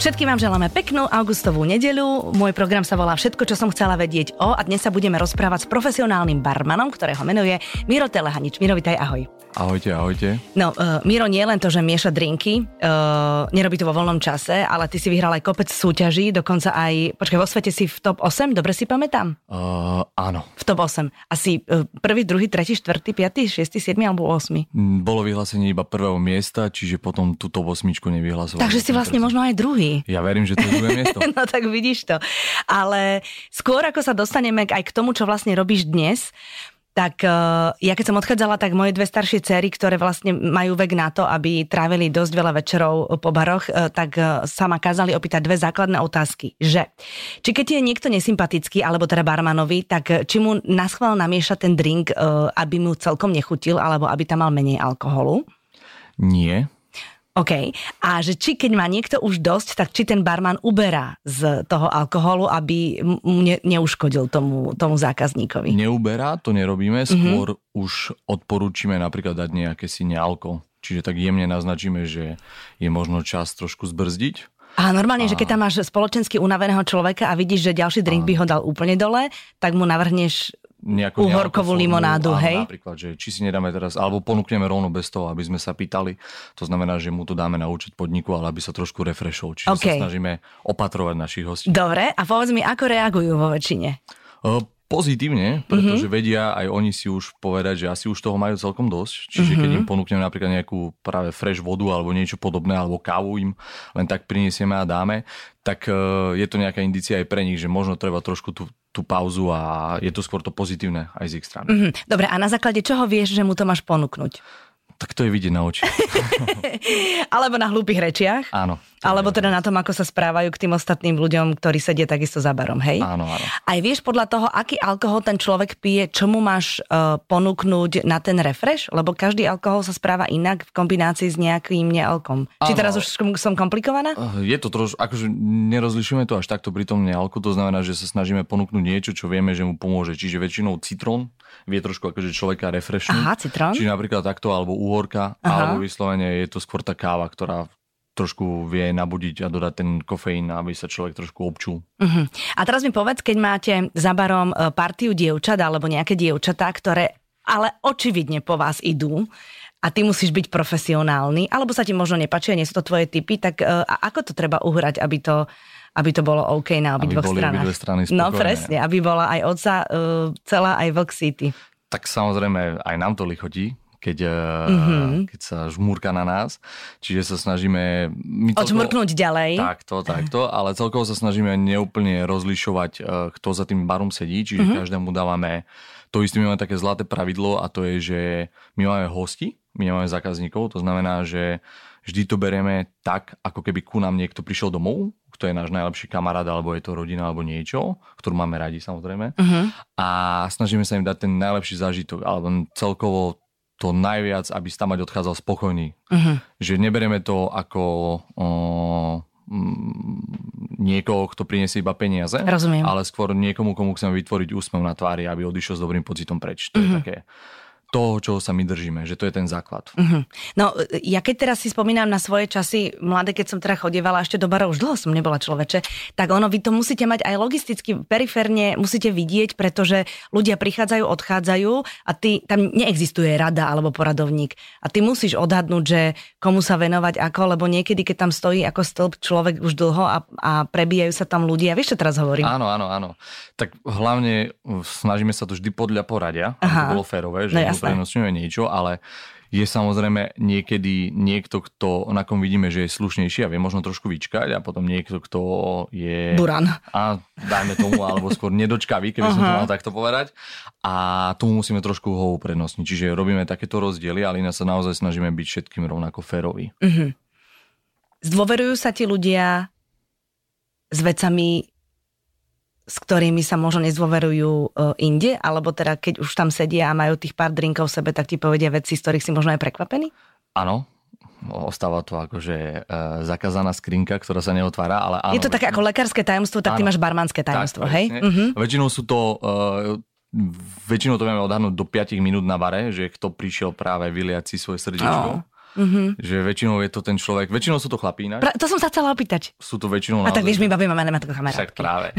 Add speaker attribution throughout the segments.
Speaker 1: Všetkým vám želáme peknú augustovú nedeľu. Môj program sa volá Všetko, čo som chcela vedieť o a dnes sa budeme rozprávať s profesionálnym barmanom, ktorého menuje Miro Telehanič. Miro, vitaj, ahoj.
Speaker 2: Ahojte, ahojte.
Speaker 1: No, uh, Miro nie len to, že mieša drinky, uh, nerobí to vo voľnom čase, ale ty si vyhral aj kopec súťaží, dokonca aj, počkaj, vo svete si v top 8, dobre si pamätám?
Speaker 2: Uh, áno.
Speaker 1: V top 8. Asi uh, prvý, druhý, tretí, štvrtý, piatý, šiestý, siedmy alebo 8?
Speaker 2: Mm, bolo vyhlásenie iba prvého miesta, čiže potom tú top 8 nevyhlasoval.
Speaker 1: Takže si vlastne možno aj druhý.
Speaker 2: Ja verím, že to je druhé miesto.
Speaker 1: no tak vidíš to. Ale skôr ako sa dostaneme aj k tomu, čo vlastne robíš dnes, tak uh, ja keď som odchádzala, tak moje dve staršie cery, ktoré vlastne majú vek na to, aby trávili dosť veľa večerov po baroch, uh, tak sa ma kázali opýtať dve základné otázky. Že, či keď je niekto nesympatický, alebo teda barmanovi, tak či mu naschvál namieša ten drink, aby mu celkom nechutil, alebo aby tam mal menej alkoholu?
Speaker 2: Nie.
Speaker 1: OK. A že či keď má niekto už dosť, tak či ten barman uberá z toho alkoholu, aby mu ne, neuškodil tomu, tomu zákazníkovi?
Speaker 2: Neuberá, to nerobíme, mhm. skôr mm-hmm. už odporúčime napríklad dať nejaké si nealko. Čiže tak jemne naznačíme, že je možno čas trošku zbrzdiť.
Speaker 1: A normálne, a... že keď tam máš spoločensky unaveného človeka a vidíš, že ďalší drink a... by ho dal úplne dole, tak mu navrhneš nejakú uhorkovú limonádu,
Speaker 2: áno,
Speaker 1: hej?
Speaker 2: Napríklad, že či si nedáme teraz, alebo ponúkneme rovno bez toho, aby sme sa pýtali. To znamená, že mu to dáme na účet podniku, ale aby sa trošku refreshol. Čiže okay. sa snažíme opatrovať našich hostí.
Speaker 1: Dobre, a povedz mi, ako reagujú vo väčšine?
Speaker 2: Uh, pozitívne, pretože mm-hmm. vedia aj oni si už povedať, že asi už toho majú celkom dosť. Čiže mm-hmm. keď im ponúkneme napríklad nejakú práve fresh vodu alebo niečo podobné, alebo kávu im len tak prinesieme a dáme, tak uh, je to nejaká indícia aj pre nich, že možno treba trošku tú, tú pauzu a je to skôr to pozitívne aj z ich strany.
Speaker 1: Mm-hmm. Dobre, a na základe čoho vieš, že mu to máš ponúknuť?
Speaker 2: Tak to je vidieť na oči.
Speaker 1: Alebo na hlúpych rečiach.
Speaker 2: Áno.
Speaker 1: Alebo teda na tom, ako sa správajú k tým ostatným ľuďom, ktorí sedia takisto za barom, hej?
Speaker 2: Áno, áno.
Speaker 1: Aj vieš podľa toho, aký alkohol ten človek pije, čo mu máš uh, ponúknuť na ten refresh? Lebo každý alkohol sa správa inak v kombinácii s nejakým nealkom. Áno. Či teraz už som komplikovaná?
Speaker 2: Je to trošku, akože nerozlišujeme to až takto pri tom nealku, to znamená, že sa snažíme ponúknuť niečo, čo vieme, že mu pomôže. Čiže väčšinou citrón vie trošku akože človeka refreshnúť.
Speaker 1: Aha, citrón.
Speaker 2: Čiže napríklad takto, alebo uhorka, Aha. alebo vyslovene je to skôr tá káva, ktorá trošku vie nabudiť a dodať ten kofeín, aby sa človek trošku občul.
Speaker 1: Uh-huh. A teraz mi povedz, keď máte za barom e, partiu dievčat alebo nejaké dievčatá, ktoré ale očividne po vás idú a ty musíš byť profesionálny, alebo sa ti možno nepačia, nie sú to tvoje typy, tak uh, ako to treba uhrať, aby to, aby to bolo OK na obidvoch
Speaker 2: aby
Speaker 1: stranách?
Speaker 2: strany
Speaker 1: no presne, aby bola aj oca uh, celá aj Vlk City.
Speaker 2: Tak samozrejme aj nám to lichotí, keď, mm-hmm. keď sa žmúrka na nás. Čiže sa snažíme...
Speaker 1: My Odžmurknúť ďalej.
Speaker 2: Takto, takto, ale celkovo sa snažíme neúplne rozlišovať, eh, kto za tým barom sedí, čiže mm-hmm. každému dávame to isté, my máme také zlaté pravidlo a to je, že my máme hosti, my nemáme zákazníkov, to znamená, že vždy to berieme tak, ako keby ku nám niekto prišiel domov, kto je náš najlepší kamarát, alebo je to rodina, alebo niečo, ktorú máme radi samozrejme. Uh-huh. A snažíme sa im dať ten najlepší zážitok, alebo celkovo to najviac, aby stamať odchádzal spokojný. Uh-huh. Že neberieme to ako o, m, niekoho, kto priniesie iba peniaze,
Speaker 1: Rozumiem.
Speaker 2: ale skôr niekomu, komu chceme vytvoriť úsmev na tvári, aby odišiel s dobrým pocitom preč. To uh-huh. je také toho, čo sa my držíme, že to je ten základ. Uh-huh.
Speaker 1: No, ja keď teraz si spomínam na svoje časy, mladé, keď som teda chodievala ešte do barov, už dlho som nebola človeče, tak ono, vy to musíte mať aj logisticky, periférne musíte vidieť, pretože ľudia prichádzajú, odchádzajú a ty, tam neexistuje rada alebo poradovník. A ty musíš odhadnúť, že komu sa venovať ako, lebo niekedy, keď tam stojí ako stĺp človek už dlho a, a prebijajú sa tam ľudia. Vieš, čo teraz hovorím?
Speaker 2: Áno, áno, áno. Tak hlavne snažíme sa to vždy podľa poradia, aby to bolo férové, že no, uprednostňuje niečo, ale je samozrejme niekedy niekto, kto, na kom vidíme, že je slušnejší a vie možno trošku vyčkať a potom niekto, kto je...
Speaker 1: Buran.
Speaker 2: A dajme tomu, alebo skôr nedočkavý, keby uh-huh. som to mal takto povedať. A tomu musíme trošku ho uprednostniť. Čiže robíme takéto rozdiely, ale iná sa naozaj snažíme byť všetkým rovnako férovi. Uh-huh.
Speaker 1: Zdôverujú sa ti ľudia s vecami s ktorými sa možno nezdôverujú e, inde, alebo teda keď už tam sedia a majú tých pár drinkov v sebe, tak ti povedia veci, z ktorých si možno aj prekvapený?
Speaker 2: Áno, ostáva to akože e, zakázaná skrinka, ktorá sa neotvára, ale áno.
Speaker 1: Je to také ako lekárske tajomstvo, tak áno, ty máš barmanské tajomstvo, tak, hej?
Speaker 2: Uh-huh. Väčšinou sú to e, väčšinou to vieme odhadnúť do 5 minút na bare, že kto prišiel práve vyliať si svoje srdiečko. Oh Mm-hmm. Že väčšinou je to ten človek, väčšinou sú to chlapí.
Speaker 1: Pra, to som sa chcela opýtať.
Speaker 2: Sú to väčšinou...
Speaker 1: A tak vieš, my babi máme nemá kamarátky.
Speaker 2: Však práve.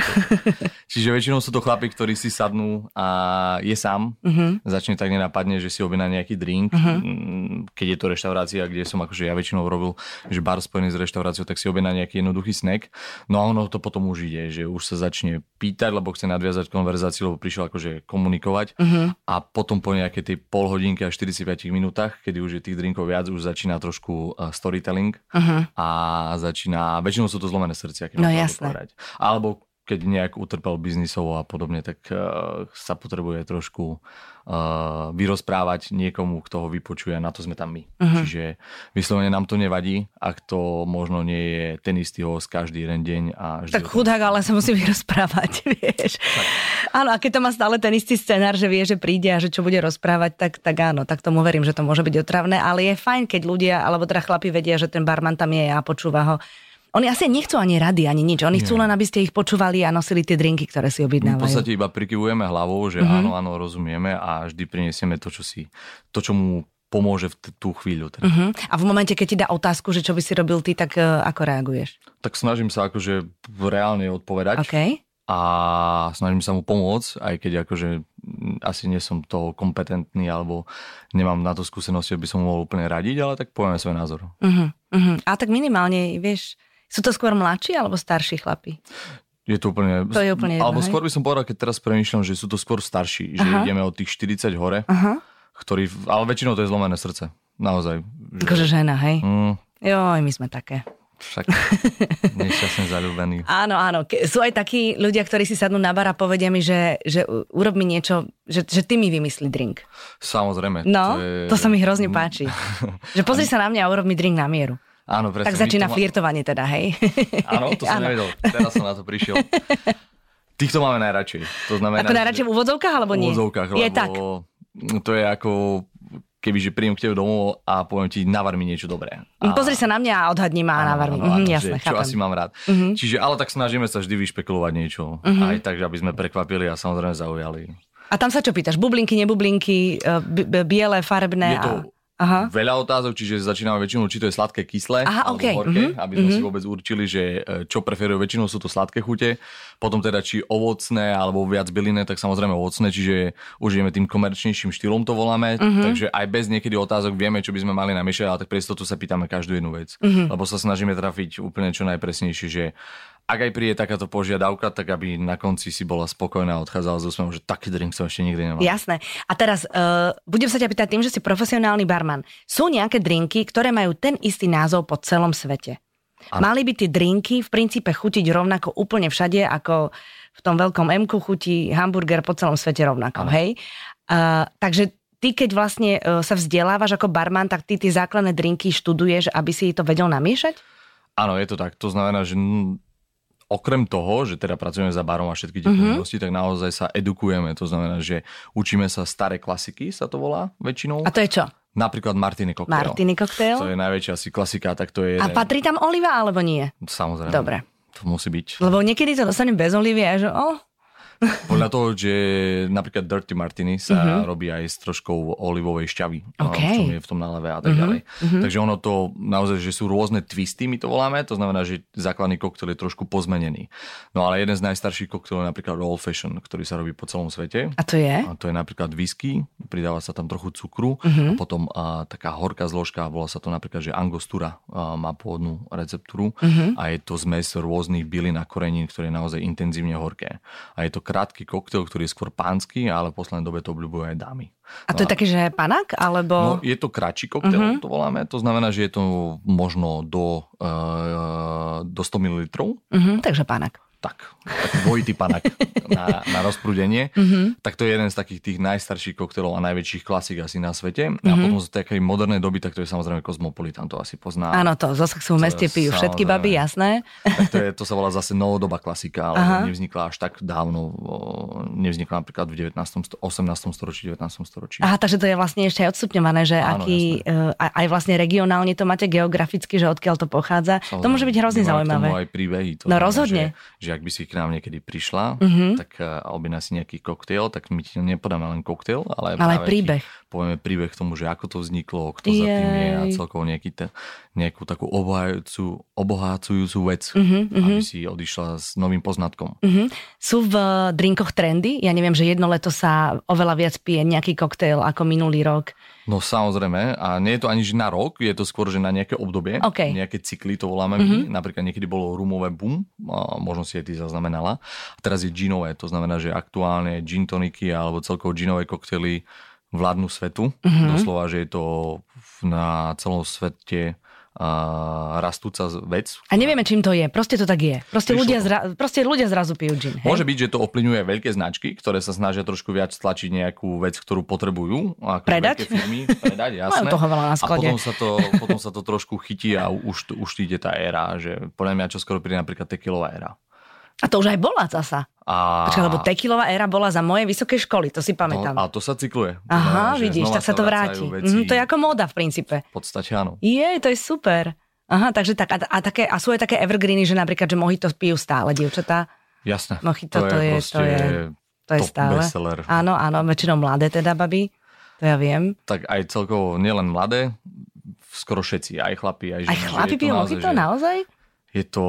Speaker 2: Čiže väčšinou sú to chlapí, ktorí si sadnú a je sám. Mm-hmm. Začne tak nenapadne, že si objedná nejaký drink. Mm-hmm. Keď je to reštaurácia, kde som akože ja väčšinou robil, že bar spojený s reštauráciou, tak si objedná nejaký jednoduchý snack. No a ono to potom už ide, že už sa začne pýtať, lebo chce nadviazať konverzáciu, lebo prišiel akože komunikovať. Mm-hmm. A potom po nejakej tej pol hodinke a 45 minútach, kedy už je tých drinkov viac, už začína trošku uh, storytelling uh-huh. a začína, väčšinou sú to zlomené srdcia, keď
Speaker 1: no, jasné.
Speaker 2: povedať. Alebo keď nejak utrpel biznisovo a podobne, tak uh, sa potrebuje trošku uh, vyrozprávať niekomu, kto ho vypočuje a na to sme tam my. Uh-huh. Čiže vyslovene nám to nevadí, ak to možno nie je ten istý host každý jeden deň. A
Speaker 1: tak chudák, ale sa musí vyrozprávať, vieš. Tak. Áno, a keď to má stále ten istý scenár, že vie, že príde a že čo bude rozprávať, tak, tak áno, tak tomu verím, že to môže byť otravné, ale je fajn, keď ľudia, alebo teda chlapi vedia, že ten barman tam je a počúva ho oni asi nechcú ani rady, ani nič. Oni Nie. chcú len, aby ste ich počúvali a nosili tie drinky, ktoré si objednávajú.
Speaker 2: v podstate iba prikyvujeme hlavou, že mm-hmm. áno, áno, rozumieme a vždy prinesieme to, čo si, to, čo mu pomôže v t- tú chvíľu. Teda.
Speaker 1: Uh-huh. A v momente, keď ti dá otázku, že čo by si robil ty, tak uh, ako reaguješ?
Speaker 2: Tak snažím sa akože reálne odpovedať.
Speaker 1: Okay.
Speaker 2: A snažím sa mu pomôcť, aj keď akože asi nie som to kompetentný alebo nemám na to skúsenosti, aby som mu mohol úplne radiť, ale tak povieme svoj názor. Uh-huh.
Speaker 1: Uh-huh. A tak minimálne, vieš, sú to skôr mladší alebo starší chlapi?
Speaker 2: Je to úplne...
Speaker 1: To je úplne jedno,
Speaker 2: Alebo skôr by som povedal, keď teraz premýšľam, že sú to skôr starší, že Aha. ideme od tých 40 hore, Aha. ktorí... Ale väčšinou to je zlomené srdce. Naozaj.
Speaker 1: Že... Akože žena, hej? Mm. Jo, my sme také.
Speaker 2: Však nešťastne zalúbený.
Speaker 1: Áno, áno. Sú aj takí ľudia, ktorí si sadnú na bar a povedia mi, že, že urob mi niečo, že, že ty mi vymyslí drink.
Speaker 2: Samozrejme.
Speaker 1: No, to, je... to sa mi hrozne páči. že pozri sa na mňa a urob mi drink na mieru.
Speaker 2: Áno, presne.
Speaker 1: Tak začína ma... flirtovanie teda, hej?
Speaker 2: Áno, to som Áno. nevedel. Teraz som na to prišiel. Týchto máme najradšej. To znamená,
Speaker 1: ako najradšej v úvodzovkách, alebo nie?
Speaker 2: V úvodzovkách,
Speaker 1: je
Speaker 2: lebo tak. to je ako kebyže príjem k tebe domov a poviem ti, navar mi niečo dobré. A...
Speaker 1: Pozri sa na mňa a odhadni ma a navar mi. Mhm, jasné,
Speaker 2: čo chápem. asi mám rád. Uh-huh. Čiže, ale tak snažíme sa vždy vyšpekulovať niečo. Uh-huh. Aj tak, aby sme prekvapili a samozrejme zaujali.
Speaker 1: A tam sa čo pýtaš? Bublinky, nebublinky, e, b- biele, farebné?
Speaker 2: Je to a... Aha. veľa otázok, čiže začíname väčšinou, či to je sladké, kyslé
Speaker 1: Aha,
Speaker 2: alebo
Speaker 1: okay.
Speaker 2: horké, mm-hmm. aby sme mm-hmm. si vôbec určili, že e, čo preferujú. Väčšinou sú to sladké chute, potom teda či ovocné alebo viac bylinné, tak samozrejme ovocné, čiže už ideme tým komerčnejším štýlom to voláme, mm-hmm. takže aj bez niekedy otázok vieme, čo by sme mali namiešať, ale tak pre istotu sa pýtame každú jednu vec, mm-hmm. lebo sa snažíme trafiť úplne čo najpresnejšie, že ak aj príde takáto požiadavka, tak aby na konci si bola spokojná a odchádzala z úsmevom, že taký drink som ešte nikdy nemal.
Speaker 1: Jasné. A teraz uh, budem sa ťa pýtať tým, že si profesionálny barman. Sú nejaké drinky, ktoré majú ten istý názov po celom svete? Ano. Mali by tie drinky v princípe chutiť rovnako úplne všade, ako v tom veľkom m chutí hamburger po celom svete rovnako, ano. hej? Uh, takže ty, keď vlastne uh, sa vzdelávaš ako barman, tak ty tie základné drinky študuješ, aby si to vedel namiešať?
Speaker 2: Áno, je to tak. To znamená, že okrem toho, že teda pracujeme za barom a všetky tie mm-hmm. povinnosti, tak naozaj sa edukujeme. To znamená, že učíme sa staré klasiky, sa to volá väčšinou.
Speaker 1: A to je čo?
Speaker 2: Napríklad Martini cocktail.
Speaker 1: Martini cocktail.
Speaker 2: To je najväčšia asi klasika, tak to je...
Speaker 1: A patrí tam oliva alebo nie?
Speaker 2: Samozrejme.
Speaker 1: Dobre.
Speaker 2: To musí byť.
Speaker 1: Lebo niekedy to dostanem bez olivy a že oh,
Speaker 2: podľa toho, že napríklad Dirty Martini sa uh-huh. robí aj s troškou olivovej šťavy,
Speaker 1: okay.
Speaker 2: čo je v tom naleve a tak uh-huh. ďalej. Uh-huh. Takže ono to naozaj, že sú rôzne twisty, my to voláme, to znamená, že základný koktel je trošku pozmenený. No ale jeden z najstarších koktelov je napríklad Old Fashion, ktorý sa robí po celom svete.
Speaker 1: A to je?
Speaker 2: A to je napríklad whisky, pridáva sa tam trochu cukru uh-huh. a potom a, taká horká zložka, volá sa to napríklad, že Angostura a, má pôvodnú receptúru uh-huh. a je to zmes rôznych bylín a korenín, ktoré je naozaj intenzívne horké. A je to krátky koktail, ktorý je skôr pánsky, ale v poslednej dobe to obľúbujú aj dámy.
Speaker 1: A to no, je taký, že panák? Alebo...
Speaker 2: No, je to kratší koktail, uh-huh. to voláme. To znamená, že je to možno do, uh, do 100 ml.
Speaker 1: Uh-huh, takže panák
Speaker 2: tak, taký dvojitý panak na, na rozprúdenie. Mm-hmm. Tak to je jeden z takých tých najstarších koktelov a najväčších klasík asi na svete. Mm-hmm. A potom z takej modernej doby, tak to je samozrejme Cosmopolitan, to asi pozná.
Speaker 1: Áno, to zo v meste pijú všetky baby, jasné.
Speaker 2: Tak to, je, to sa volá zase novodobá klasika, ale Aha. nevznikla až tak dávno, nevznikla napríklad v 19. 18. storočí, 19. storočí.
Speaker 1: Aha, takže to je vlastne ešte aj odstupňované, že Áno, aký, uh, aj vlastne regionálne to máte geograficky, že odkiaľ to pochádza. Samozrejme, to môže byť hrozne zaujímavé.
Speaker 2: aj príbehy.
Speaker 1: To no znamená, rozhodne.
Speaker 2: Že, že že ak by si k nám niekedy prišla, mm-hmm. tak uh, objedná si nejaký koktejl, tak my ti nepodáme len koktejl, ale,
Speaker 1: ale aj príbeh.
Speaker 2: povieme príbeh k tomu, že ako to vzniklo, kto Jej. za tým je a celkovo nejaký te, nejakú takú obohajúcu, obohacujúcu vec, mm-hmm, aby si odišla s novým poznatkom.
Speaker 1: Mm-hmm. Sú v drinkoch trendy? Ja neviem, že jedno leto sa oveľa viac pije nejaký koktejl ako minulý rok.
Speaker 2: No samozrejme, a nie je to ani že na rok, je to skôr, že na nejaké obdobie,
Speaker 1: okay.
Speaker 2: nejaké cykly to voláme mm-hmm. my. Napríklad niekedy bolo rumové boom, a možno si aj ty zaznamenala. A teraz je ginové, to znamená, že aktuálne gin toniky alebo celkovo ginové koktely vládnu svetu. Mm-hmm. Doslova, že je to na celom svete rastúca vec.
Speaker 1: A nevieme, čím to je. Proste to tak je. Proste, ľudia, zra, proste ľudia zrazu pijú gin. Hej?
Speaker 2: Môže byť, že to ovplyvňuje veľké značky, ktoré sa snažia trošku viac tlačiť nejakú vec, ktorú potrebujú.
Speaker 1: Ako predať?
Speaker 2: Firmy, predať, jasné.
Speaker 1: toho veľa na
Speaker 2: a potom sa, to, potom sa to trošku chytí a už, už ide tá éra, že podľa mňa čo skoro príde napríklad tekilová éra.
Speaker 1: A to už aj bola zasa. A... Počkaj, lebo tekilová éra bola za mojej vysokej školy, to si pamätám.
Speaker 2: No, a to sa cykluje.
Speaker 1: Aha, znamená, vidíš, tak sa to vráti. Mm, to je ako móda v princípe.
Speaker 2: V podstate áno.
Speaker 1: Je, to je super. Aha, takže tak, a, a, také, a sú aj také evergreeny, že napríklad, že mohito pijú stále, dievčatá.
Speaker 2: Jasné.
Speaker 1: Mojito to, to je, to je, to je stále. Bestseller. Áno, áno, väčšinou mladé teda, baby. To ja viem.
Speaker 2: Tak aj celkovo nielen mladé, skoro všetci, aj chlapi, aj ženy.
Speaker 1: Aj chlapi pijú mojito, naozaj?
Speaker 2: Je to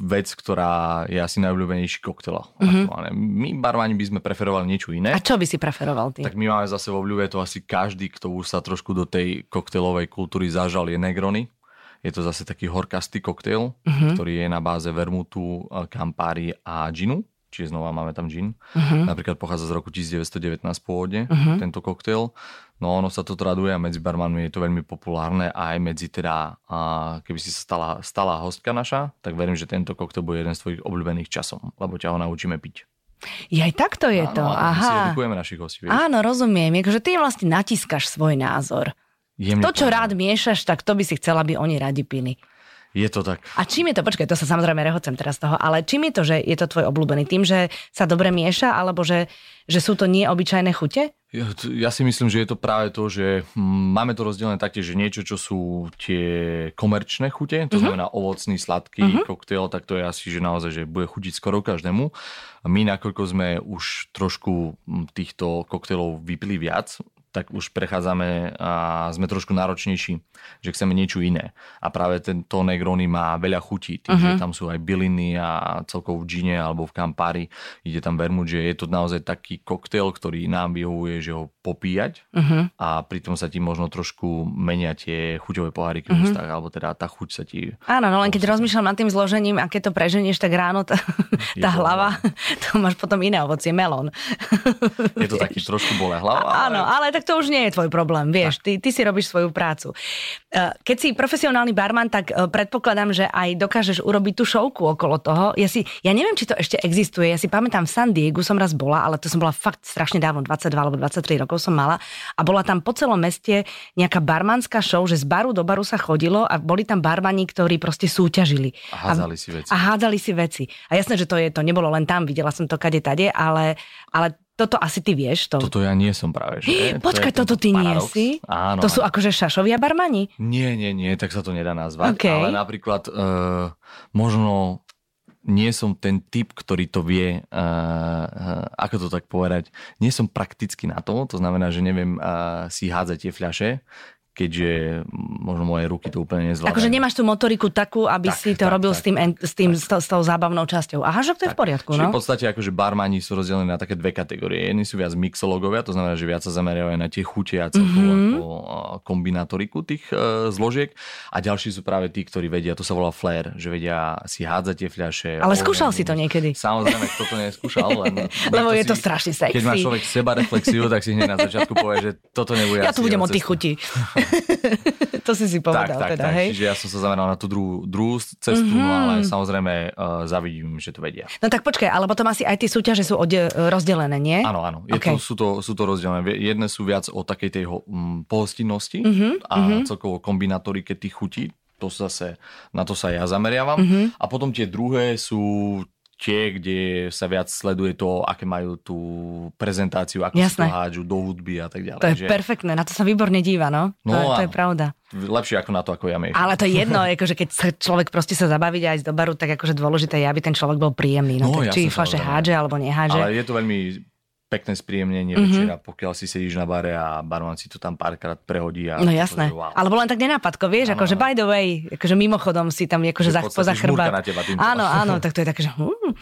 Speaker 2: vec, ktorá je asi najobľúbenejší koktel. Mm-hmm. My barmani by sme preferovali niečo iné.
Speaker 1: A čo by si preferoval ty?
Speaker 2: Tak my máme zase vo vľúbe to asi každý, kto už sa trošku do tej koktelovej kultúry zažal, je Negrony. Je to zase taký horkastý koktail, mm-hmm. ktorý je na báze vermutu, kampári a džinu čiže znova máme tam gin. Uh-huh. Napríklad pochádza z roku 1919 pôvodne, uh-huh. tento koktail. No ono sa to traduje a medzi barmanmi je to veľmi populárne a aj medzi teda, a keby si sa stala, stala hostka naša, tak verím, že tento koktail bude jeden z tvojich obľúbených časom, lebo ťa ho naučíme piť.
Speaker 1: Ja aj takto je áno, to. Aha.
Speaker 2: si našich hostí. Vieš?
Speaker 1: Áno, rozumiem. Akože ty vlastne natískaš svoj názor. Jemne to, čo povedal. rád miešaš, tak to by si chcela, aby oni radi pili.
Speaker 2: Je to tak.
Speaker 1: A čím je to, počkaj, to sa samozrejme rehocem teraz toho, ale čím je to, že je to tvoj obľúbený? Tým, že sa dobre mieša, alebo že, že sú to neobyčajné chute?
Speaker 2: Ja, ja si myslím, že je to práve to, že máme to rozdelené taktiež, že niečo, čo sú tie komerčné chute, to uh-huh. znamená ovocný, sladký uh-huh. koktail, tak to je asi, že naozaj, že bude chutiť skoro každému. My, nakoľko sme už trošku týchto koktailov vypili viac, tak už prechádzame a sme trošku náročnejší, že chceme niečo iné. A práve tento Negroni má veľa chutí, tým, uh-huh. že tam sú aj byliny a celkovo v džine alebo v kampári ide tam vermut, že je to naozaj taký koktail, ktorý nám vyhovuje, že ho popíjať uh-huh. a pritom sa ti možno trošku menia tie chuťové poháriky uh-huh. v ústach, alebo teda tá chuť sa ti...
Speaker 1: Áno, no len keď rozmýšľam nad tým zložením a keď to preženieš, tak ráno tá, tá hlava, to máš potom iné ovocie, melón.
Speaker 2: Je to taký trošku bolé hlava.
Speaker 1: Áno, ale tak to už nie je tvoj problém, vieš, ty, ty si robíš svoju prácu. Eh, keď si profesionálny barman, tak eh, predpokladám, že aj dokážeš urobiť tú šovku okolo toho. Ja, si, ja neviem, či to ešte existuje, ja si pamätám v San Diego som raz bola, ale to som bola fakt strašne dávno, 22 alebo 23 rokov som mala a bola tam po celom meste nejaká barmanská show, že z baru do baru sa chodilo a boli tam barmani, ktorí proste súťažili.
Speaker 2: A hádzali si veci.
Speaker 1: A hádzali si veci. A jasné, že to je, to nebolo len tam, videla som to kade tade, ale, ale toto asi ty vieš. To...
Speaker 2: Toto ja nie som práve. Že?
Speaker 1: Počkaj, to toto ty paradox. nie si?
Speaker 2: Áno.
Speaker 1: To sú akože šašovia barmani?
Speaker 2: Nie, nie, nie, tak sa to nedá nazvať.
Speaker 1: Okay.
Speaker 2: Ale napríklad uh, možno nie som ten typ, ktorý to vie, uh, uh, ako to tak povedať, nie som prakticky na to, to znamená, že neviem uh, si hádzať tie fľaše, keďže možno moje ruky to úplne nezvládajú.
Speaker 1: Akože nemáš tú motoriku takú, aby tak, si to tak, robil tak, s tým, s, tým s, s tou zábavnou časťou. Aha, že to je v poriadku,
Speaker 2: no? v podstate akože barmani sú rozdelení na také dve kategórie. Jedni sú viac mixológovia, to znamená, že viac sa zameriavajú na tie chute a celkovú mm-hmm. kombinatoriku tých uh, zložiek. A ďalší sú práve tí, ktorí vedia, to sa volá flair, že vedia si hádzať tie fľaše.
Speaker 1: Ale oheň, skúšal si to niekedy.
Speaker 2: Samozrejme, kto to neskúšal. Len
Speaker 1: Lebo je to si, strašne sexy.
Speaker 2: Keď má človek seba reflexiu, tak si hneď na začiatku povie, že toto nebude
Speaker 1: Ja tu budem od tých chutí. to si si povedal
Speaker 2: tak,
Speaker 1: teda,
Speaker 2: tak,
Speaker 1: hej?
Speaker 2: Čiže ja som sa zameral na tú druhú, druhú cestu, mm-hmm. no ale samozrejme uh, zavidím, že to vedia.
Speaker 1: No tak počkaj, ale potom asi aj tie súťaže sú odde- rozdelené, nie?
Speaker 2: Áno, áno. Je okay. to, sú, to, sú to rozdelené. Jedné sú viac o takej tej um, pohostinnosti mm-hmm. a mm-hmm. celkovo kombinatorike tých chutí. To zase, na to sa ja zameriavam. Mm-hmm. A potom tie druhé sú tie, kde sa viac sleduje to, aké majú tú prezentáciu, ako Jasné. si to hádžu do hudby a tak ďalej.
Speaker 1: To je
Speaker 2: že...
Speaker 1: perfektné, na to sa výborne díva, no. no to, je, to je pravda.
Speaker 2: Lepšie ako na to, ako ja miešam.
Speaker 1: Ale to je jedno, akože keď sa človek proste sa zabaviť aj z do baru, tak akože dôležité je, aby ten človek bol príjemný. No, no tak či fľaše hádže alebo nehádže.
Speaker 2: Ale je to veľmi pekné spríjemnenie mm-hmm. večera, pokiaľ si sedíš na bare a barman si to tam párkrát prehodí. A
Speaker 1: no jasné, to, wow. alebo len tak nenápadko, vieš, ano, akože by the way, akože mimochodom si tam akože za, poza chrbát. Áno, áno, tak to je také, že hm,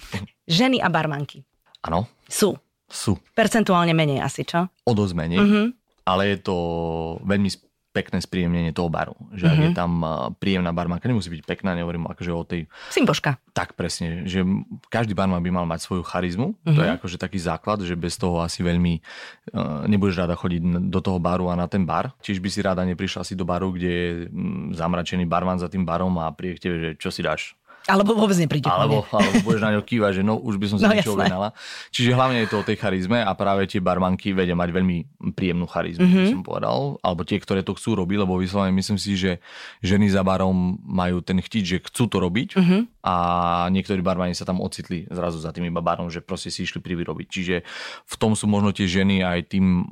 Speaker 1: ženy a barmanky.
Speaker 2: Áno.
Speaker 1: Sú.
Speaker 2: Sú.
Speaker 1: Percentuálne menej asi, čo?
Speaker 2: O dosť menej, mm-hmm. ale je to veľmi pekné spríjemnenie toho baru. Že mm-hmm. je mhm. tam príjemná barmanka, nemusí byť pekná, nehovorím akože o tej...
Speaker 1: Simboška.
Speaker 2: Tak presne, že každý barman by mal mať svoju charizmu, mm-hmm. to je mhm. akože taký základ, že bez toho asi veľmi nebudeš rada chodiť do toho baru a na ten bar. Čiže by si rada neprišla si do baru, kde je zamračený barman za tým barom a príde k tebe, že čo si dáš
Speaker 1: alebo vôbec nepríde.
Speaker 2: Alebo, alebo budeš na ňo kývať, že no už by som sa no, niečo objednala. Čiže hlavne je to o tej charizme a práve tie barmanky vedia mať veľmi príjemnú charizmu, mm-hmm. som povedal. Alebo tie, ktoré to chcú robiť, lebo vyslovene myslím si, že ženy za barom majú ten chtiť, že chcú to robiť mm-hmm. a niektorí barmani sa tam ocitli zrazu za tým iba barom, že proste si išli privyrobiť. Čiže v tom sú možno tie ženy aj tým,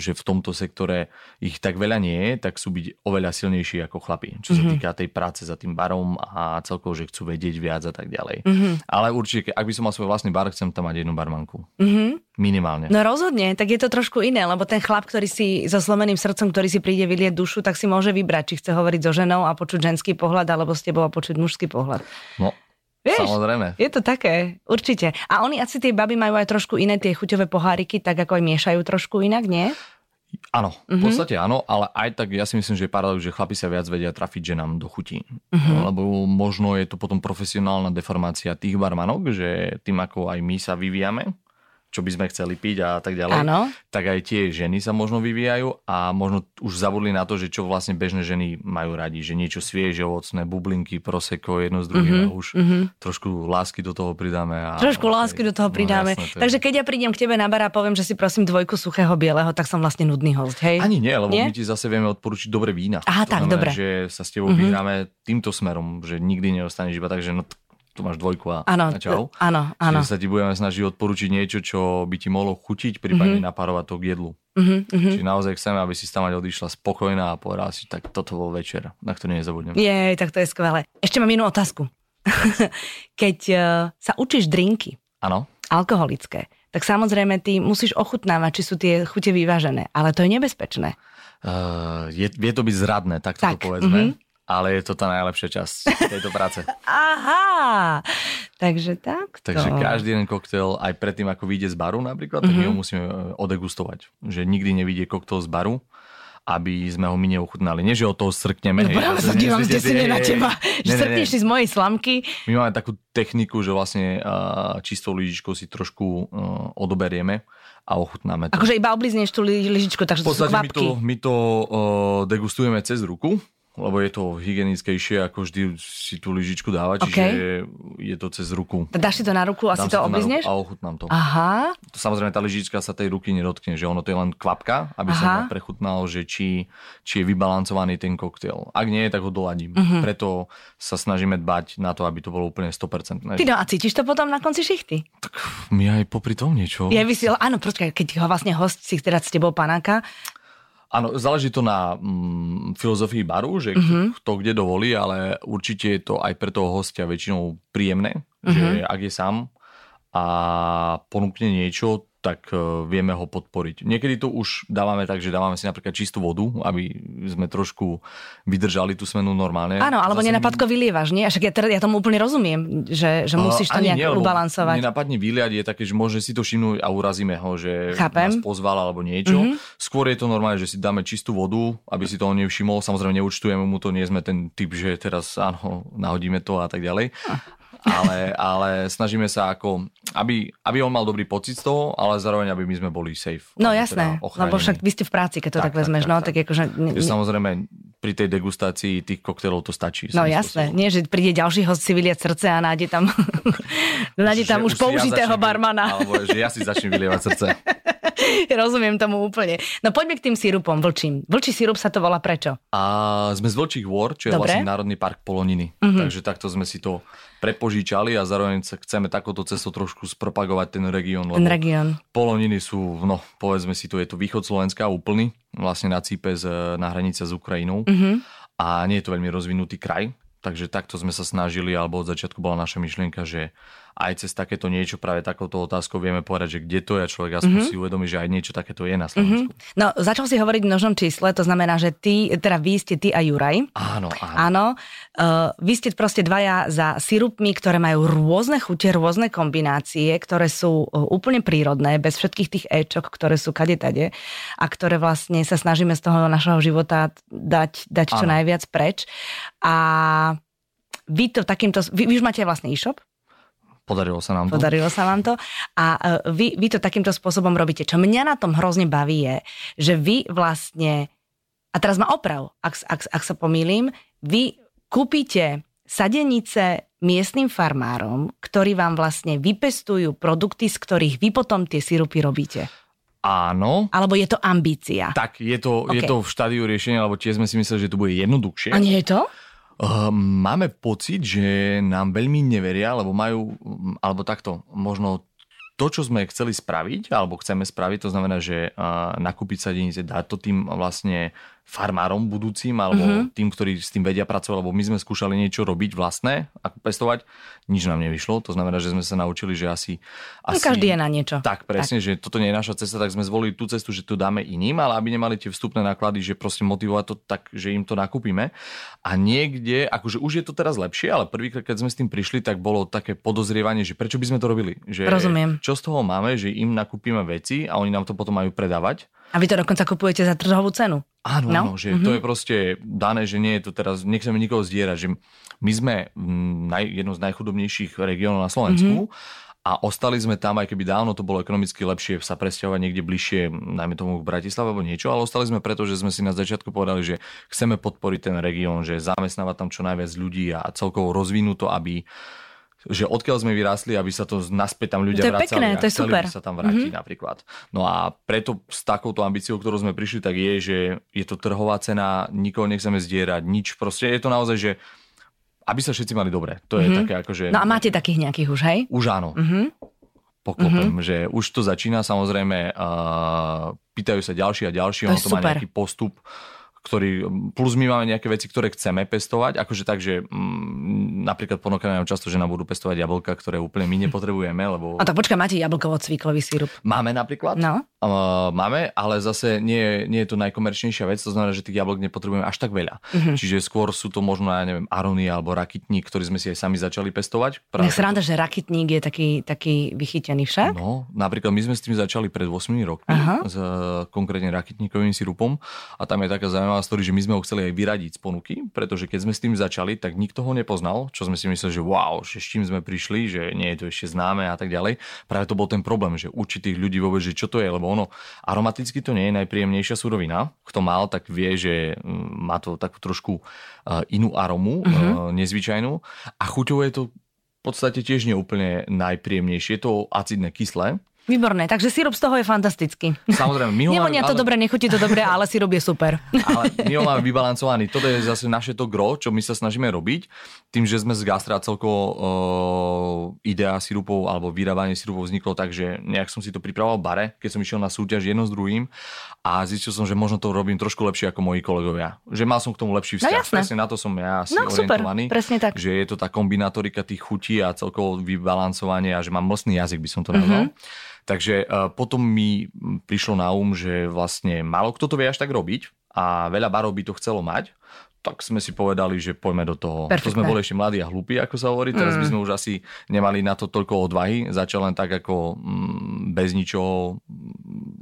Speaker 2: že v tomto sektore ich tak veľa nie je, tak sú byť oveľa silnejší ako chlapi. Čo sa mm-hmm. týka tej práce za tým barom a celkovo, že chcú vedieť viac a tak ďalej. Mm-hmm. Ale určite, ak by som mal svoj vlastný bar, chcem tam mať jednu barmanku. Mm-hmm. Minimálne.
Speaker 1: No rozhodne, tak je to trošku iné, lebo ten chlap, ktorý si so zlomeným srdcom, ktorý si príde vylieť dušu, tak si môže vybrať, či chce hovoriť so ženou a počuť ženský pohľad, alebo s tebou a počuť mužský pohľad.
Speaker 2: No, Vieš, Samozrejme.
Speaker 1: Je to také, určite. A oni asi tie baby majú aj trošku iné tie chuťové poháriky, tak ako aj miešajú trošku inak, nie?
Speaker 2: Áno, v mm-hmm. podstate áno, ale aj tak ja si myslím, že je paradox, že chlapi sa viac vedia trafiť ženám do chutí. Mm-hmm. Lebo možno je to potom profesionálna deformácia tých barmanok, že tým ako aj my sa vyvíjame, čo by sme chceli piť a tak ďalej, ano. tak aj tie ženy sa možno vyvíjajú a možno už zabudli na to, že čo vlastne bežné ženy majú radi, že niečo svieže, ovocné, bublinky, proseko, jedno z druhým mm-hmm. a už mm-hmm. trošku lásky do toho pridáme. A,
Speaker 1: trošku a, lásky do toho no, pridáme. Jasné, Takže keď ja prídem k tebe na bar a poviem, že si prosím dvojku suchého bieleho, tak som vlastne nudný host, hej?
Speaker 2: Ani nie, lebo nie? my ti zase vieme odporučiť dobré vína.
Speaker 1: Aha, to tak, znamená, dobre.
Speaker 2: že sa s tebou mm-hmm. vyhráme týmto smerom, že nikdy neostaneš iba tak, že no tu máš dvojku a,
Speaker 1: ano,
Speaker 2: a čau.
Speaker 1: Áno, áno.
Speaker 2: Čiže sa ti budeme snažiť odporučiť niečo, čo by ti mohlo chutiť, prípadne mm-hmm. napárovať to k jedlu. Mm-hmm. Čiže naozaj chceme, aby si tam odišla spokojná a povedala si, tak toto bol večer, na ktorý nezabudnem.
Speaker 1: Je, tak to je skvelé. Ešte mám inú otázku. Keď uh, sa učíš drinky,
Speaker 2: ano.
Speaker 1: alkoholické, tak samozrejme ty musíš ochutnávať, či sú tie chute vyvážené, ale to je nebezpečné.
Speaker 2: Uh, je, vie to byť zradné, tak to povedzme. Mm-hmm ale je to tá najlepšia časť tejto práce.
Speaker 1: Aha, takže tak.
Speaker 2: Takže každý jeden koktail, aj predtým, ako vyjde z baru napríklad, mm-hmm. tak my ho mhm. musíme e, odegustovať. Že nikdy nevidie koktail z baru, aby sme ho my neochutnali. Nie, že od toho srkneme.
Speaker 1: No, práve sa dívam desne na teba, že srkneš si z mojej slamky.
Speaker 2: My máme takú techniku, že vlastne uh, čistou lyžičkou si trošku uh, odoberieme a ochutnáme to.
Speaker 1: Akože iba oblizneš tú lyžičku, takže to sú kvapky.
Speaker 2: my to, my to uh, degustujeme cez ruku lebo je to hygienickejšie, ako vždy si tú lyžičku dávať, okay. čiže je, je to cez ruku.
Speaker 1: Dáš si to na ruku a si to oblizneš?
Speaker 2: A ochutnám to.
Speaker 1: Aha.
Speaker 2: To, samozrejme, tá lyžička sa tej ruky nedotkne, že ono to je len kvapka, aby Aha. som prechutnal, že či, či je vybalancovaný ten koktail. Ak nie, tak ho doladím. Uh-huh. Preto sa snažíme dbať na to, aby to bolo úplne 100%.
Speaker 1: Ty no a cítiš to potom na konci šichty?
Speaker 2: Tak mi aj popri tom niečo.
Speaker 1: Ja vysiel, áno, počkaj, keď ho vlastne host si teda s tebou panáka,
Speaker 2: Áno, záleží to na mm, filozofii baru, že mm-hmm. kto kde dovolí, ale určite je to aj pre toho hostia väčšinou príjemné, mm-hmm. že ak je sám a ponúkne niečo, tak e, vieme ho podporiť. Niekedy to už dávame tak, že dávame si napríklad čistú vodu, aby sme trošku vydržali tú smenu normálne.
Speaker 1: Áno, alebo Zase... nenapadko vylievaš, nie? Však ja, teda, ja tomu úplne rozumiem, že, že musíš to nejak nie, ubalancovať.
Speaker 2: Nenapadne vyliať je také, že môže si to všimnúť a urazíme ho, že
Speaker 1: Chápem.
Speaker 2: nás pozval alebo niečo. Mm-hmm. Skôr je to normálne, že si dáme čistú vodu, aby si to on nevšimol. Samozrejme neúčtujeme mu to, nie sme ten typ, že teraz áno, nahodíme to a tak ďalej. Hm ale, ale snažíme sa ako, aby, aby on mal dobrý pocit z toho, ale zároveň, aby my sme boli safe.
Speaker 1: No jasné, teda lebo však vy ste v práci, keď to tak, tak vezmeš, tak, no, tak, tak akože... Ne.
Speaker 2: Samozrejme, pri tej degustácii tých koktélov to stačí.
Speaker 1: No jasné, nie, že príde ďalší host si vyliať srdce a nájde tam, nájde tam už, už použitého ja barmana.
Speaker 2: Alebo že ja si začnem vylievať srdce.
Speaker 1: Rozumiem tomu úplne. No poďme k tým sírupom vlčím. Vlčí sírup sa to volá prečo?
Speaker 2: A sme z Vlčích hôr, čo je
Speaker 1: Dobre.
Speaker 2: vlastne Národný park Poloniny.
Speaker 1: Mhm.
Speaker 2: Takže takto sme si to prepožičali a zároveň chceme takouto cestou trošku spropagovať ten región.
Speaker 1: Ten región.
Speaker 2: Poloniny sú, no povedzme si to, je to východ Slovenska úplný, vlastne na Cípe z, na hranice s Ukrajinou
Speaker 1: Mhm.
Speaker 2: a nie je to veľmi rozvinutý kraj. Takže takto sme sa snažili, alebo od začiatku bola naša myšlienka, že aj cez takéto niečo, práve takouto otázkou vieme povedať, že kde to je človek aspoň
Speaker 1: Mhm.
Speaker 2: si uvedomí, že aj niečo takéto je na Slovensku.
Speaker 1: No, začal si hovoriť v množnom čísle, to znamená, že ty, teda vy ste ty a Juraj.
Speaker 2: Áno, áno.
Speaker 1: Áno, uh, vy ste proste dvaja za sirupmi, ktoré majú rôzne chute, rôzne kombinácie, ktoré sú uh, úplne prírodné, bez všetkých tých ečok, ktoré sú kade tade a ktoré vlastne sa snažíme z toho našeho života dať, dať čo najviac preč. A vy to takýmto, vy, vy už máte vlastný e-shop,
Speaker 2: Podarilo sa nám to.
Speaker 1: Podarilo sa vám to. A uh, vy, vy to takýmto spôsobom robíte. Čo mňa na tom hrozne baví je, že vy vlastne, a teraz ma oprav, ak, ak, ak sa pomýlim, vy kúpite sadenice miestnym farmárom, ktorí vám vlastne vypestujú produkty, z ktorých vy potom tie sirupy robíte.
Speaker 2: Áno.
Speaker 1: Alebo je to ambícia?
Speaker 2: Tak, je to, je
Speaker 1: Ok.
Speaker 2: to v štádiu riešenia, lebo tiež sme si mysleli, že to bude jednoduchšie.
Speaker 1: A nie je to?
Speaker 2: Uh, máme pocit, že nám veľmi neveria, lebo majú, alebo takto, možno to, čo sme chceli spraviť, alebo chceme spraviť, to znamená, že nakúpiť sadenice, dať to tým vlastne farmárom budúcim, alebo
Speaker 1: Mhm.
Speaker 2: mm-hmm. tým, ktorí s tým vedia pracovať, lebo my sme skúšali niečo robiť vlastné, ako pestovať, nič nám nevyšlo, to znamená, že sme sa naučili, že asi...
Speaker 1: No,
Speaker 2: asi
Speaker 1: každý je na niečo.
Speaker 2: tak, presne, tak. že toto nie je naša cesta, tak sme zvolili tú cestu, že to dáme iným, ale aby nemali tie vstupné náklady, že proste motivovať to tak, že im to nakúpime. A niekde, akože už je to teraz lepšie, ale prvýkrát, keď sme s tým prišli, tak bolo také podozrievanie, že prečo by sme to robili. Že
Speaker 1: Rozumiem.
Speaker 2: Čo z toho máme, že im nakúpime veci a oni nám to potom majú predávať.
Speaker 1: A vy to dokonca kupujete za trhovú cenu.
Speaker 2: Áno,
Speaker 1: No,
Speaker 2: no? že mm-hmm. to je proste dané, že nie je to teraz, nechceme nikoho zdierať, že my sme mm, naj, jedno z najchudobnejších regiónov na Slovensku mm-hmm. a ostali sme tam, aj keby dávno to bolo ekonomicky lepšie sa presťahovať niekde bližšie, najmä tomu k Bratislave alebo niečo, ale ostali sme preto, že sme si na začiatku povedali, že chceme podporiť ten región, že zamestnávať tam čo najviac ľudí a celkovo rozvinúť to, aby že odkiaľ sme vyrástli, aby sa to naspäť tam ľudia
Speaker 1: To je
Speaker 2: vracali
Speaker 1: pekné, to je super.
Speaker 2: by sa tam vrátiť mm-hmm. napríklad. No a preto s takouto ambíciou, ktorú sme prišli, tak je, že je to trhová cena, nikoho nechceme zdierať, nič. Proste je to naozaj, že aby sa všetci mali dobre. To je mm-hmm. také ako, že...
Speaker 1: No a máte takých nejakých už, hej?
Speaker 2: Už áno.
Speaker 1: Mhm.
Speaker 2: Poklopem, mm-hmm. že už to začína, samozrejme, uh, pýtajú sa ďalší a ďalší,
Speaker 1: To
Speaker 2: ono to má
Speaker 1: super.
Speaker 2: nejaký postup, ktorý, plus my máme nejaké veci, ktoré chceme pestovať, akože tak, že mm, napríklad ponúkajú nám často, že nám budú pestovať jablka, ktoré úplne my nepotrebujeme, lebo
Speaker 1: A tak počkaj, máte jablkovo-cviklový sírup.
Speaker 2: máme napríklad,
Speaker 1: No.
Speaker 2: Uh, máme, ale zase nie, nie je to najkomerčnejšia vec, to znamená, že tých jablok nepotrebujeme až tak veľa.
Speaker 1: Mhm.
Speaker 2: Čiže skôr sú to možno, ja neviem, arony alebo rakitník, ktorý sme si aj sami začali pestovať.
Speaker 1: Nech sranda, že rakitník je taký, taký vychytený však.
Speaker 2: No, napríklad my sme s tým začali pred 8 rokmi
Speaker 1: Aha.
Speaker 2: s uh, konkrétne rakitníkovým sirupom a tam je taká zaujímavá story, že my sme ho chceli aj vyradiť z ponuky, pretože keď sme s tým začali, tak nikto ho nepoznal, čo sme si mysleli, že wow, že s čím sme prišli, že nie je to ešte známe a tak ďalej. Práve to bol ten problém, že určitých ľudí vôbec, že čo to je, lebo ono aromaticky to nie je najpríjemnejšia surovina. Kto mal, tak vie, že mm, má to takú trošku uh, inú aromu,
Speaker 1: Mhm.
Speaker 2: uh, nezvyčajnú a chuťovo je to v podstate tiež neúplne najpríjemnejšie. Je to acidné, kyslé.
Speaker 1: Výborné, takže sírup z toho je fantastický.
Speaker 2: Samozrejme, my ho máme,
Speaker 1: Nevonia to
Speaker 2: ale-
Speaker 1: dobre, nechutí to dobre, ale sírup je super.
Speaker 2: ale my ho máme vybalancovaný. Toto je zase naše to gro, čo my sa snažíme robiť. Tým, že sme z gastra celkovo uh, idea sirupov alebo vyrábanie sirupov vzniklo tak, že nejak som si to pripravoval v bare, keď som išiel na súťaž jedno s druhým a zistil som, že možno to robím trošku lepšie ako moji kolegovia. Že mal som k tomu lepší vzťah.
Speaker 1: jasné.
Speaker 2: Presne na to som ja asi
Speaker 1: No super,
Speaker 2: orientovaný.
Speaker 1: presne tak.
Speaker 2: Že je to tá kombinatorika tých chutí a celkovo vybalancovanie a že mám mlsný jazyk, by som to nazval.
Speaker 1: Mhm.
Speaker 2: Takže uh, potom mi mm, prišlo na um, že vlastne málo kto to vie až tak robiť a veľa barov by to chcelo mať, tak sme si povedali, že poďme do toho. To
Speaker 1: Perfektné.
Speaker 2: sme boli ešte mladí a hlúpi, ako sa hovorí. Teraz by sme už asi nemali na to toľko odvahy. Začal len tak ako mm, bez ničoho.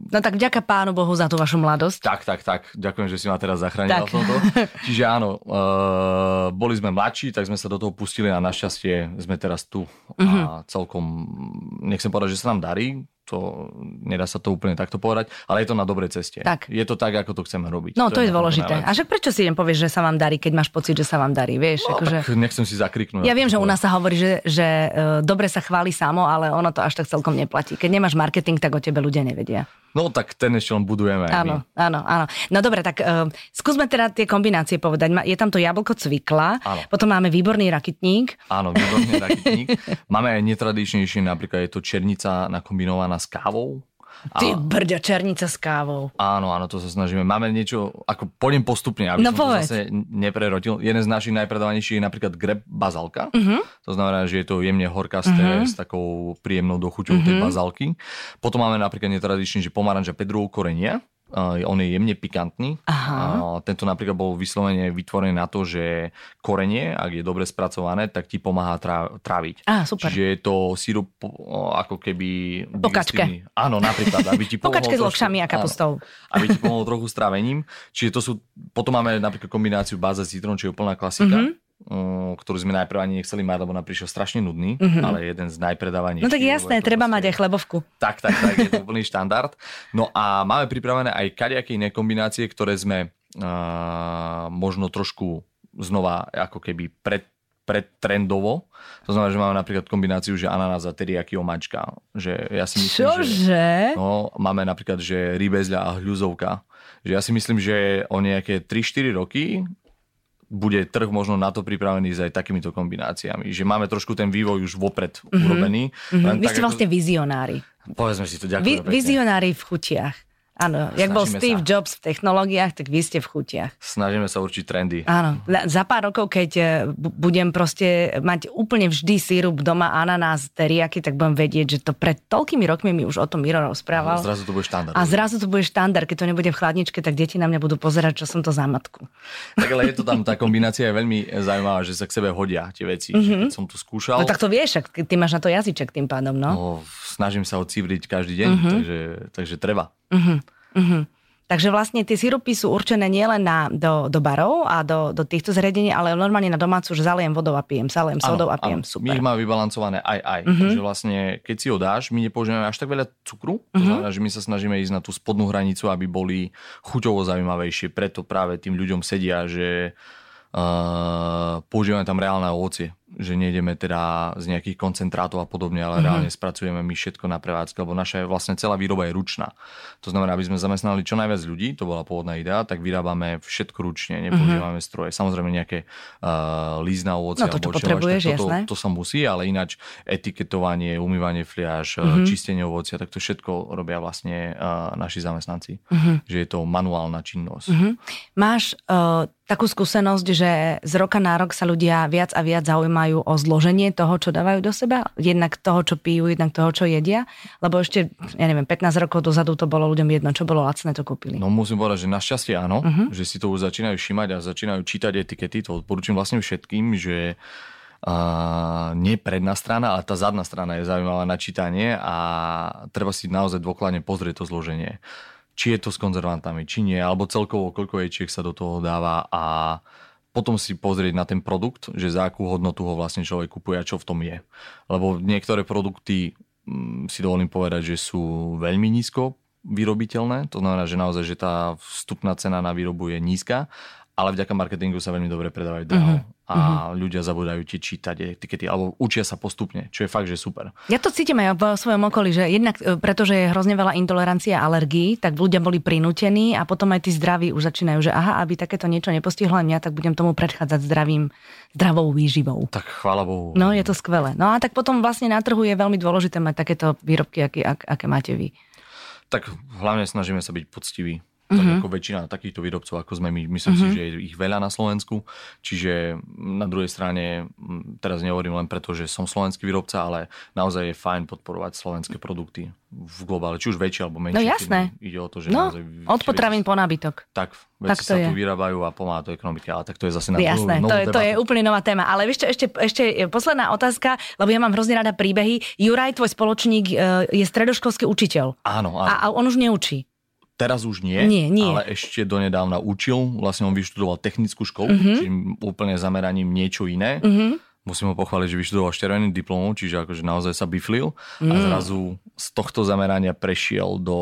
Speaker 1: No tak vďaka pánu Bohu za tú vašu mladosť.
Speaker 2: Tak, tak, tak. Ďakujem, že si ma teraz zachránila v tomto. Čiže áno, uh, boli sme mladší, tak sme sa do toho pustili a našťastie sme teraz tu. A celkom, nechcem povedať, že sa nám darí, to nedá sa to úplne takto povedať, ale je to na dobrej ceste.
Speaker 1: Tak.
Speaker 2: Je to tak, ako to chceme robiť.
Speaker 1: No to, je
Speaker 2: na tomto
Speaker 1: dôležité. A však prečo si jen povieš, že sa vám darí, keď máš pocit, že sa vám darí, vieš?
Speaker 2: No,
Speaker 1: akože...
Speaker 2: tak nechcem si zakriknúť.
Speaker 1: Ja viem, že u nás sa hovorí, že, že e, dobre sa chváli samo, ale ono to až tak celkom neplatí. Keď nemáš marketing, tak o tebe ľudia nevedia.
Speaker 2: No tak ten ešte len budujeme
Speaker 1: áno, my. Áno, áno. No dobre, tak uh, skúsme teda tie kombinácie povedať. Je tam to jablko cvikla, áno. potom máme výborný rakitník.
Speaker 2: Áno, výborný rakitník. máme aj netradičnejšie, napríklad je to černica nakombinovaná s kávou.
Speaker 1: Ty a... brďa, černica s kávou.
Speaker 2: Áno, áno, to sa snažíme. Máme niečo, ako pôjdem postupne, aby no, som povedz. to zase neprerotil. Jeden z našich najpredávanejších je napríklad greb bazalka. Uh-huh. To znamená, že je to jemne horkasté uh-huh. s takou príjemnou dochuťou uh-huh. tej bazalky. Potom máme napríklad netradičný, že pomaranča pedrovou korenia on je jemne pikantný. Aha. Tento napríklad bol vyslovene vytvorený na to, že korenie, ak je dobre spracované, tak ti pomáha tráviť.
Speaker 1: Á, super.
Speaker 2: Čiže je to sírup ako keby...
Speaker 1: Po kačke.
Speaker 2: Áno, napríklad. Aby ti
Speaker 1: po kačke s lokšami a kapustou.
Speaker 2: Aby ti pomohlo trochu strávením. Čiže to sú... Potom máme napríklad kombináciu báza citrón, čo je úplná klasika. Mm-hmm ktorú sme najprv ani nechceli mať, lebo nám prišiel strašne nudný, mm-hmm. ale jeden z najpredávanejších.
Speaker 1: No tak jasné, treba proste... mať aj chlebovku.
Speaker 2: Tak, tak, tak, je to úplný štandard. No a máme pripravené aj kadejaké iné kombinácie, ktoré sme uh, možno trošku znova ako keby pred predtrendovo. To znamená, že máme napríklad kombináciu, že ananás a teriyaki omačka. Že ja si myslím,
Speaker 1: Čože?
Speaker 2: Že, no, máme napríklad, že rybezľa a hľuzovka. Že ja si myslím, že o nejaké 3-4 roky bude trh možno na to pripravený aj takýmito kombináciami. Že máme trošku ten vývoj už vopred mm-hmm. urobený.
Speaker 1: Mm-hmm. Vy ste vlastne vizionári.
Speaker 2: Povedzme si to, ďakujem.
Speaker 1: Vi- vizionári v chutiach. Áno, jak bol Steve sa. Jobs v technológiách, tak vy ste v chutiach.
Speaker 2: Snažíme sa určiť trendy.
Speaker 1: Áno, za pár rokov, keď e, budem proste mať úplne vždy sírup doma, ananás, teriaky, tak budem vedieť, že to pred toľkými rokmi mi už o tom Miro rozprával.
Speaker 2: A zrazu to bude štandard.
Speaker 1: A zrazu to bude štandard, keď to nebude v chladničke, tak deti na mňa budú pozerať, čo som to za matku.
Speaker 2: Tak ale je to tam, tá kombinácia je veľmi zaujímavá, že sa k sebe hodia tie veci. Mm-hmm. Keď som to skúšal.
Speaker 1: No tak to vieš, ty máš na to jazyček tým pádom, no. no
Speaker 2: snažím sa ho cívriť každý deň, mm-hmm. takže, takže treba.
Speaker 1: Mm-hmm. Mm-hmm. Takže vlastne tie sirupy sú určené nielen na, do, do barov a do, do týchto zariadení, ale normálne na domácu, že zaliem vodou a pijem, zaliem sodou a pijem. Super.
Speaker 2: My ich máme vybalancované aj aj. Mm-hmm. Takže vlastne, keď si ho dáš, my nepoužívame až tak veľa cukru. Mm-hmm. To mhm. znamená, že my sa snažíme ísť na tú spodnú hranicu, aby boli chuťovo zaujímavejšie. Preto práve tým ľuďom sedia, že uh, používame tam reálne ovocie že nejdeme teda z nejakých koncentrátov a podobne, ale mm-hmm. reálne spracujeme my všetko na prevádzke, lebo naša vlastne celá výroba je ručná. To znamená, aby sme zamestnali čo najviac ľudí, to bola pôvodná idea, tak vyrábame všetko ručne, nepoužívame mm-hmm. stroje. Samozrejme nejaké uh, lízna ovoce.
Speaker 1: No to, čo potrebuješ,
Speaker 2: to, to, to, sa musí, ale ináč etiketovanie, umývanie fliaž, mm-hmm. čistenie ovocia, tak to všetko robia vlastne uh, naši zamestnanci. Mm-hmm. Že je to manuálna činnosť. Mm-hmm.
Speaker 1: Máš uh, takú skúsenosť, že z roka na rok sa ľudia viac a viac zaujímajú o zloženie toho, čo dávajú do seba, jednak toho, čo pijú, jednak toho, čo jedia, lebo ešte, ja neviem, 15 rokov dozadu to bolo ľuďom jedno, čo bolo lacné, to kúpili.
Speaker 2: No musím povedať, že našťastie áno, uh-huh. že si to už začínajú všimať a začínajú čítať etikety, to odporúčam vlastne všetkým, že Uh, nie predná strana, ale tá zadná strana je zaujímavá na čítanie a treba si naozaj dôkladne pozrieť to zloženie či je to s konzervantami, či nie, alebo celkovo koľko ječiek sa do toho dáva a potom si pozrieť na ten produkt, že za akú hodnotu ho vlastne človek kupuje a čo v tom je. Lebo niektoré produkty mm, si dovolím povedať, že sú veľmi nízko vyrobiteľné, to znamená, že naozaj, že tá vstupná cena na výrobu je nízka ale vďaka marketingu sa veľmi dobre predávajú draho. Uh-huh. A uh-huh. ľudia zabudajú tie čítať etikety, alebo učia sa postupne, čo je fakt, že super.
Speaker 1: Ja to cítim aj v svojom okolí, že jednak, e, pretože je hrozne veľa intolerancia a alergií, tak ľudia boli prinútení a potom aj tí zdraví už začínajú, že aha, aby takéto niečo nepostihlo mňa, tak budem tomu predchádzať zdravým, zdravou výživou.
Speaker 2: Tak chvála Bohu.
Speaker 1: No, je to skvelé. No a tak potom vlastne na trhu je veľmi dôležité mať takéto výrobky, aké, aké máte vy.
Speaker 2: Tak hlavne snažíme sa byť poctiví tak uh-huh. ako väčšina takýchto výrobcov, ako sme my, myslím uh-huh. si, mhm. že je ich veľa na Slovensku. Čiže na druhej strane, teraz nehovorím len preto, že som slovenský výrobca, ale naozaj je fajn podporovať slovenské produkty v globále, či už väčšie alebo menšie.
Speaker 1: No jasné.
Speaker 2: Ide o to, že
Speaker 1: no, od potravín po nábytok.
Speaker 2: Tak, veci tak sa je. tu vyrábajú a pomáha to ekonomike, ale tak to je zase na
Speaker 1: Jasné,
Speaker 2: novú,
Speaker 1: to, je, to je úplne nová téma. Ale čo, ešte, ešte posledná otázka, lebo ja mám hrozne rada príbehy. Juraj, tvoj spoločník, e, je stredoškolský učiteľ.
Speaker 2: Áno, áno.
Speaker 1: A, a on už neučí.
Speaker 2: Teraz už nie,
Speaker 1: nie, nie,
Speaker 2: ale ešte donedávna učil. Vlastne on vyštudoval technickú školu, uh-huh. čiže úplne zameraním niečo iné. Uh-huh. Musím ho pochváliť, že vyštudoval červený diplom, čiže akože naozaj sa biflil mm. a zrazu z tohto zamerania prešiel do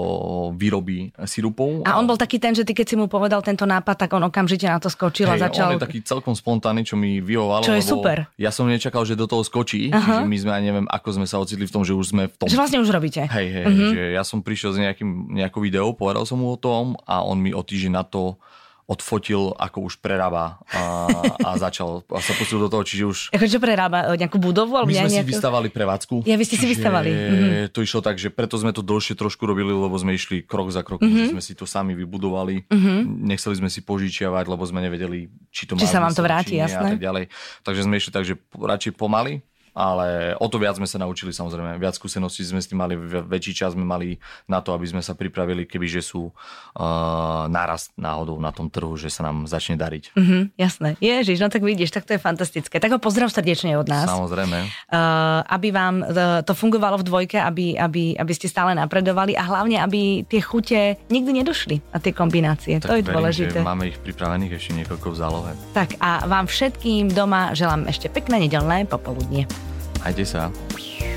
Speaker 2: výroby sirupov.
Speaker 1: A on bol taký ten, že ty keď si mu povedal tento nápad, tak on okamžite na to skočil
Speaker 2: hey,
Speaker 1: a začal...
Speaker 2: On je taký celkom spontánny, čo mi vyhovalo.
Speaker 1: Čo je super.
Speaker 2: Ja som nečakal, že do toho skočí, uh-huh. čiže my sme, ja neviem, ako sme sa ocitli v tom, že už sme v tom...
Speaker 1: Že vlastne už robíte.
Speaker 2: Hej, hej, uh-huh. že ja som prišiel s nejakým, nejakou videou, povedal som mu o tom a on mi o týždeň na to odfotil, ako už prerába a, a začal a sa pustil do toho, čiže už...
Speaker 1: Ako čo prerába? Nejakú budovu?
Speaker 2: Alebo my sme
Speaker 1: nejakú...
Speaker 2: si vystavali prevádzku.
Speaker 1: Ja, vy ste si vystavali.
Speaker 2: Mm-hmm. To išlo tak, že preto sme to dlhšie trošku robili, lebo sme išli krok za krokom, mm-hmm. sme si to sami vybudovali. Mm-hmm. Nechceli sme si požičiavať, lebo sme nevedeli, či to má
Speaker 1: či sa vám to vráti, jasné.
Speaker 2: A tak ďalej. Takže sme išli tak, že radšej pomaly, ale o to viac sme sa naučili samozrejme. Viac skúseností sme s tým mali, väčší čas sme mali na to, aby sme sa pripravili, kebyže sú uh, nárast náhodou na tom trhu, že sa nám začne dariť.
Speaker 1: Mm-hmm, jasné. Ježiš, no tak vidíš, tak to je fantastické. Tak ho pozdrav srdečne od nás.
Speaker 2: Samozrejme.
Speaker 1: Uh, aby vám uh, to fungovalo v dvojke, aby, aby, aby ste stále napredovali a hlavne, aby tie chute nikdy nedošli a tie kombinácie.
Speaker 2: Tak
Speaker 1: to je
Speaker 2: verím,
Speaker 1: dôležité.
Speaker 2: máme ich pripravených ešte niekoľko v zálohe.
Speaker 1: Tak a vám všetkým doma želám ešte pekné nedelné popoludnie.
Speaker 2: Majte sa.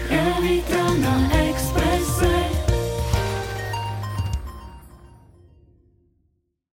Speaker 3: Elvita na